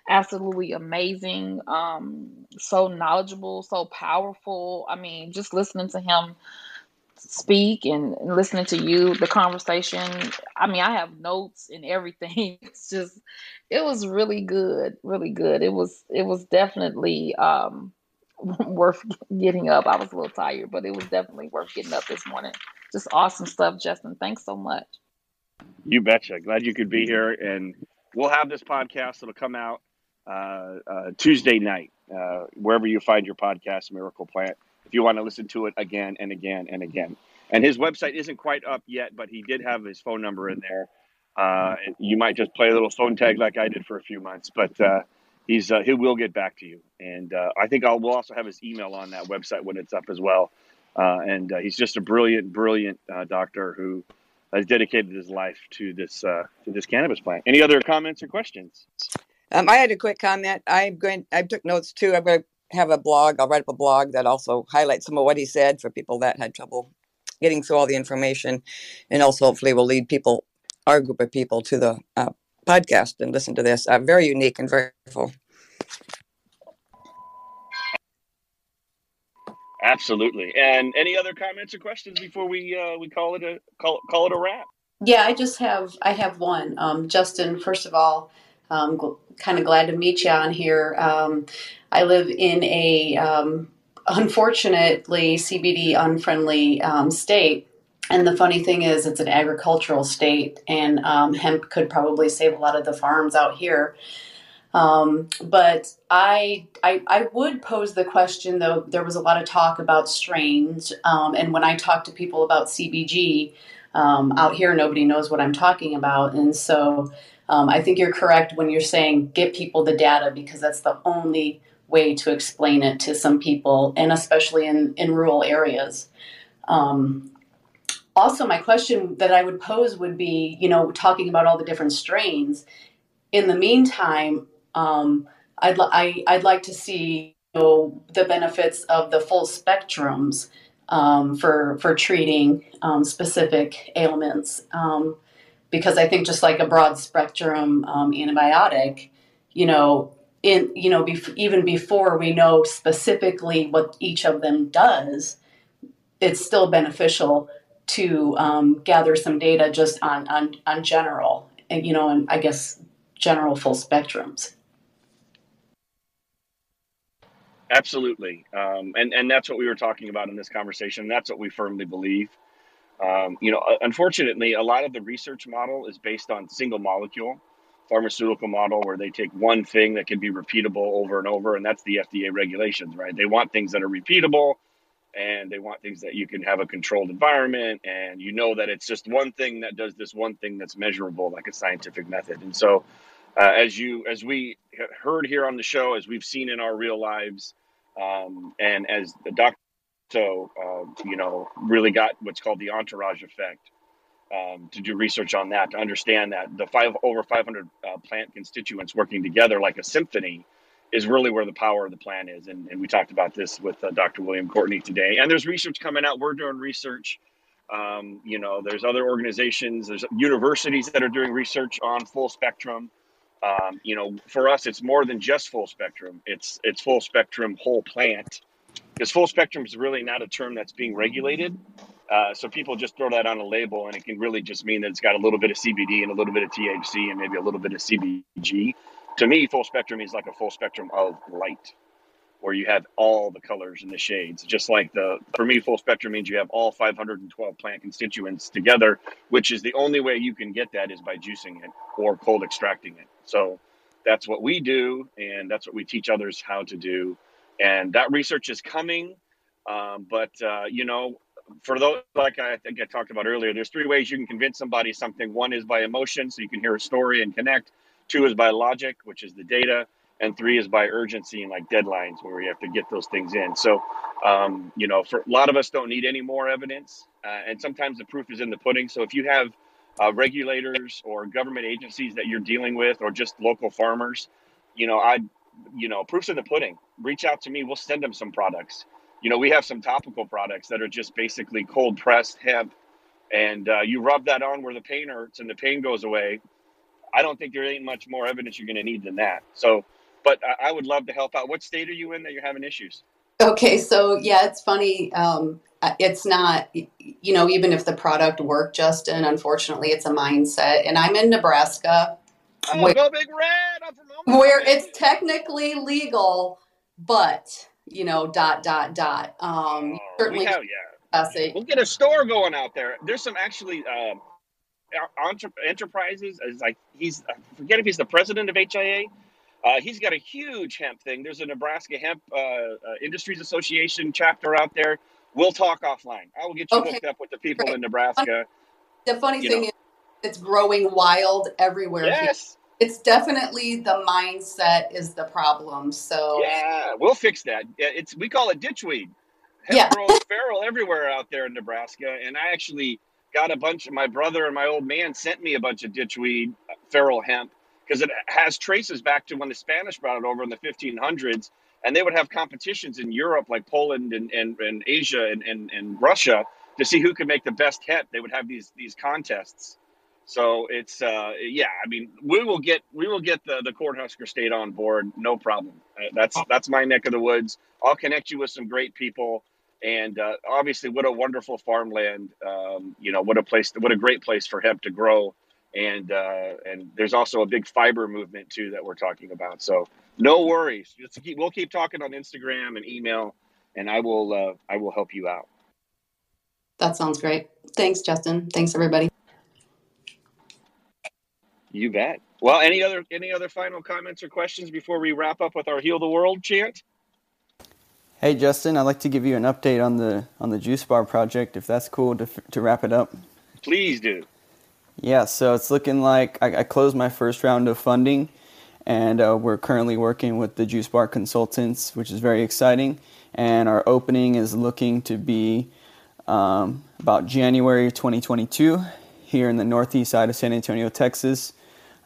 Speaker 6: absolutely amazing, um, so knowledgeable, so powerful. I mean, just listening to him speak and, and listening to you, the conversation. I mean, I have notes and everything. [laughs] It's just, it was really good, really good. It was, it was definitely um, [laughs] worth getting up. I was a little tired, but it was definitely worth getting up this morning just awesome stuff, Justin. Thanks so much.
Speaker 4: You betcha. Glad you could be here. And we'll have this podcast. It'll come out uh, uh, Tuesday night, uh, wherever you find your podcast, Miracle Plant, if you want to listen to it again and again and again. And his website isn't quite up yet, but he did have his phone number in there. Uh, you might just play a little phone tag like I did for a few months, but uh, he's uh, he will get back to you. And I think I'll we'll also have his email on that website when it's up as well. Uh, and uh, he's just a brilliant, brilliant uh, doctor who has dedicated his life to this uh, to this cannabis plant. Any other comments or questions?
Speaker 7: Um, I had a quick comment. I'm going. I took notes too. I'm going to have a blog. I'll write up a blog that also highlights some of what he said for people that had trouble getting through all the information, and also hopefully will lead people, our group of people, to the uh, podcast and listen to this. Uh, very unique and very helpful.
Speaker 4: Absolutely. And any other comments or questions before we uh, we call it a call, call it a wrap?
Speaker 8: Yeah, I just have I have one. Um, Justin, first of all, um, gl- kind of glad to meet you on here. Um, I live in a um, unfortunately CBD unfriendly um, state. And the funny thing is, it's an agricultural state, and um, hemp could probably save a lot of the farms out here. Um, but I, I, I would pose the question though. There was a lot of talk about strains, um, and when I talk to people about CBG um, out here, nobody knows what I'm talking about, and so um, I think you're correct when you're saying get people the data because that's the only way to explain it to some people, and especially in in rural areas. Um, also, my question that I would pose would be, you know, talking about all the different strains. In the meantime, um, I'd, I, I'd like to see you know, the benefits of the full spectrums um, for, for treating um, specific ailments. Um, because I think just like a broad spectrum um, antibiotic, you know, in, you know, bef- even before we know specifically what each of them does, it's still beneficial to um, gather some data just on, on, on general, and, you know, and I guess general full spectrums.
Speaker 4: Absolutely, um, and and that's what we were talking about in this conversation. That's what we firmly believe. Um, you know, uh, unfortunately, a lot of the research model is based on single molecule pharmaceutical model where they take one thing that can be repeatable over and over, and that's the FDA regulations, right? They want things that are repeatable, and they want things that you can have a controlled environment, and you know that it's just one thing that does this one thing that's measurable, like a scientific method. And so, uh, as you as we heard here on the show, as we've seen in our real lives um, and as the doctor, so uh, you know, really got what's called the entourage effect um, to do research on that to understand that the five over 500 uh, plant constituents working together like a symphony is really where the power of the plant is. And, and we talked about this with uh, Dr. William Courtney today. And there's research coming out. We're doing research. Um, you know, there's other organizations, there's universities that are doing research on full spectrum. Um, you know, for us, it's more than just full spectrum. It's it's full spectrum whole plant, because full spectrum is really not a term that's being regulated. Uh, so people just throw that on a label, and it can really just mean that it's got a little bit of CBD and a little bit of THC and maybe a little bit of CBG. To me, full spectrum means like a full spectrum of light, where you have all the colors and the shades. Just like the for me, full spectrum means you have all 512 plant constituents together, which is the only way you can get that is by juicing it or cold extracting it. So that's what we do, and that's what we teach others how to do. And that research is coming. Um, but uh, you know, for those like I think I talked about earlier, there's three ways you can convince somebody something. One is by emotion, so you can hear a story and connect. Two is by logic, which is the data, and three is by urgency and like deadlines where we have to get those things in. So, um, you know, for a lot of us don't need any more evidence, uh, and sometimes the proof is in the pudding. So if you have uh, regulators or government agencies that you're dealing with, or just local farmers, you know, I, you know, proof's in the pudding. Reach out to me. We'll send them some products you know, we have some topical products that are just basically cold pressed hemp, and uh, you rub that on where the pain hurts and the pain goes away. I don't think there ain't much more evidence you're going to need than that. So, but I, I would love to help out. What state are you in that you're having issues?
Speaker 8: Okay, so yeah, it's funny. Um, it's not, you know, even if the product worked, Justin, unfortunately, it's a mindset. And I'm in Nebraska.
Speaker 4: Oh, where, go big red! I'm from
Speaker 8: Omaha, where it's technically legal, but you know, dot dot dot. Um,
Speaker 4: oh, certainly, hell yeah. We'll get a store going out there. There's some actually um, entre- enterprises. Is like he's I forget if he's the president of HIA. Uh, he's got a huge hemp thing. There's a Nebraska Hemp uh, uh, Industries Association chapter out there. We'll talk offline. I will get you okay. hooked up with the people Great. in Nebraska.
Speaker 8: The funny you thing know. is, it's growing wild everywhere.
Speaker 4: Yes
Speaker 8: it's definitely the mindset is the problem. So
Speaker 4: yeah, we'll fix that. It's we call it ditchweed. Hemp yeah, grows [laughs] feral everywhere out there in Nebraska, and I actually got a bunch. of My brother and my old man sent me a bunch of ditchweed feral hemp because it has traces back to when the Spanish brought it over in the 1500s, and they would have competitions in Europe, like Poland and and, and Asia and, and and Russia, to see who could make the best hemp. They would have these these contests so it's uh, yeah, I mean, we will get we will get the the Cornhusker State on board, no problem. Uh, that's that's my neck of the woods. I'll connect you with some great people, and uh, obviously, what a wonderful farmland. Um, you know, what a place, what a great place for hemp to grow, and uh, and there's also a big fiber movement too that we're talking about. So no worries. Keep, we'll keep talking on Instagram and email, and I will uh, I will help you out.
Speaker 8: That sounds great. Thanks, Justin. Thanks, everybody.
Speaker 4: You bet. Well, any other any other final comments or questions before we wrap up with our heal the world chant?
Speaker 5: Hey Justin, I'd like to give you an update on the on the juice bar project, if that's cool to to wrap it up.
Speaker 4: Please do.
Speaker 5: Yeah, so it's looking like I, I closed my first round of funding, and uh, we're currently working with the Juice Bar Consultants, which is very exciting. And our opening is looking to be um, about January 2022 here in the northeast side of San Antonio, Texas.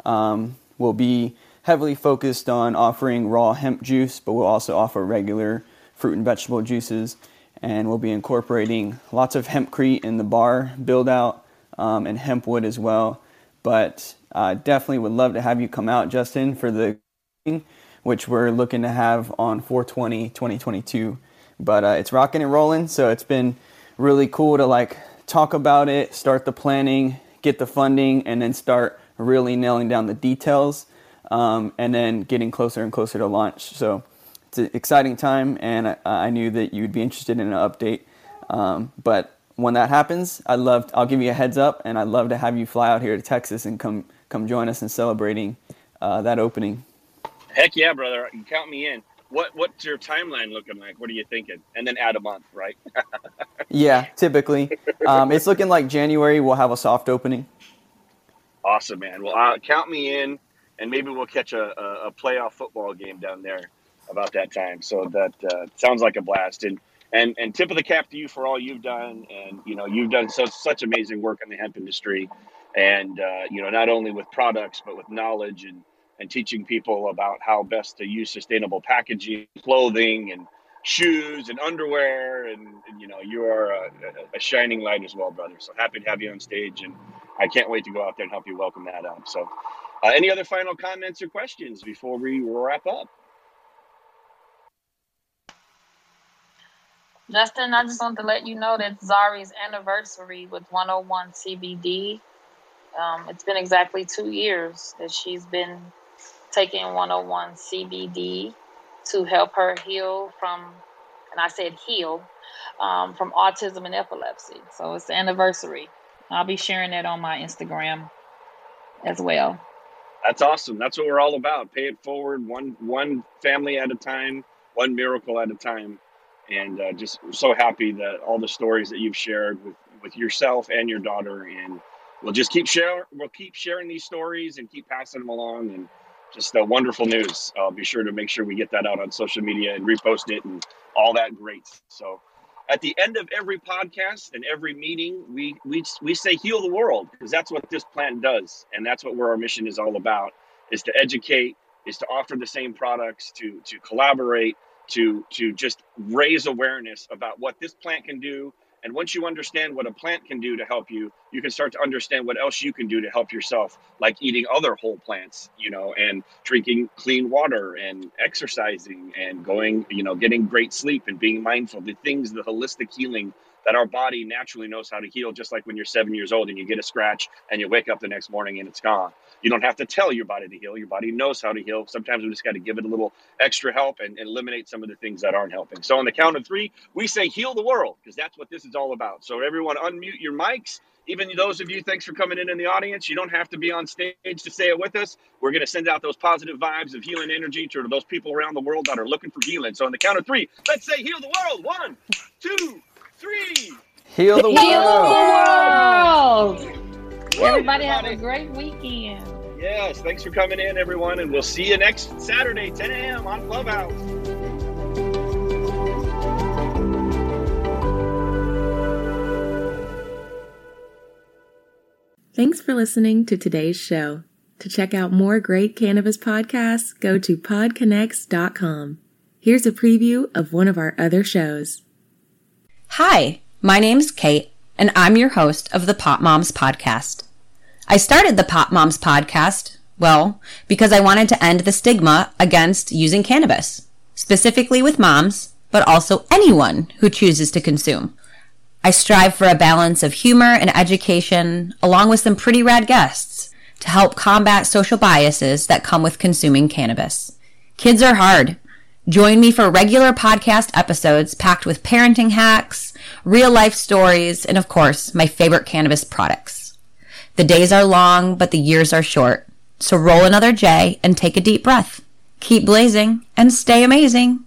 Speaker 5: Um, will be heavily focused on offering raw hemp juice, but we'll also offer regular fruit and vegetable juices. And we'll be incorporating lots of hempcrete in the bar build out um, and hemp wood as well. But uh, definitely would love to have you come out, Justin, for the thing which we're looking to have on 420 2022. But uh, it's rocking and rolling, so it's been really cool to like talk about it, start the planning, get the funding, and then start really nailing down the details, um, and then getting closer and closer to launch. So it's an exciting time, and I, I knew that you'd be interested in an update. Um, but when that happens, I love. I'll give you a heads up, and I'd love to have you fly out here to Texas and come come join us in celebrating uh, that opening.
Speaker 4: Heck yeah, brother! You count me in. What what's your timeline looking like? What are you thinking? And then add a month, right? [laughs]
Speaker 5: yeah, typically, um, it's looking like January. We'll have a soft opening.
Speaker 4: Awesome, man. Well, uh, count me in, and maybe we'll catch a, a, a, playoff football game down there about that time. So that uh, sounds like a blast. And and and tip of the cap to you for all you've done. And you know, you've done such such amazing work in the hemp industry, and uh, you know, not only with products but with knowledge and and teaching people about how best to use sustainable packaging, clothing, and shoes and underwear and, and you know you are a, a, shining light as well brother so happy to have you on stage and I can't wait to go out there and help you welcome that up. So, uh, any other final comments or questions before we wrap up?
Speaker 6: Justin, I just want to let you know that Zari's anniversary with 101 CBD. Um, it's been exactly two years that she's been taking 101 CBD to help her heal from, and I said heal, um, from autism and epilepsy. So it's the anniversary. I'll be sharing that on my Instagram as well.
Speaker 4: That's awesome. That's what we're all about. Pay it forward, one one family at a time, one miracle at a time, and uh, just so happy that all the stories that you've shared with with yourself and your daughter, and we'll just keep share we'll keep sharing these stories and keep passing them along, and just uh, wonderful news. I'll be sure to make sure we get that out on social media and repost it and all that great. So at the end of every podcast and every meeting, we we we say heal the world because that's what this plant does, and that's what where our mission is all about: is to educate, is to offer the same products, to to collaborate, to to just raise awareness about what this plant can do and once you understand what a plant can do to help you, you can start to understand what else you can do to help yourself, like eating other whole plants, you know, and drinking clean water and exercising and going, you know, getting great sleep and being mindful. The things, the holistic healing that our body naturally knows how to heal, just like when you're seven years old and you get a scratch and you wake up the next morning and it's gone. You don't have to tell your body to heal. Your body knows how to heal. Sometimes we just got to give it a little extra help and, eliminate some of the things that aren't helping. So, on the count of three, we say heal the world because that's what this is all about. So, everyone, unmute your mics. Even those of you, thanks for coming in in the audience. You don't have to be on stage to say it with us. We're going to send out those positive vibes of healing energy to those people around the world that are looking for healing. So, on the count of three, let's say heal the world. One, two, three.
Speaker 5: Heal the
Speaker 6: Heal
Speaker 5: world.
Speaker 6: the world! Everybody have a great weekend.
Speaker 4: Yes, thanks for coming in, everyone, and we'll see you next Saturday, 10 a.m. on Clubhouse.
Speaker 9: Thanks for listening to today's show. To check out more great cannabis podcasts, go to podconx.com. Here's a preview of one of our other shows.
Speaker 10: Hi, my name's Kate, and I'm your host of the Pop Moms Podcast. I started the Pop Moms Podcast, well, because I wanted to end the stigma against using cannabis, specifically with moms, but also anyone who chooses to consume. I strive for a balance of humor and education, along with some pretty rad guests, to help combat social biases that come with consuming cannabis. Kids are hard. Join me for regular podcast episodes packed with parenting hacks, real life stories, and of course, my favorite cannabis products. The days are long, but the years are short. So roll another J and take a deep breath. Keep blazing and stay amazing.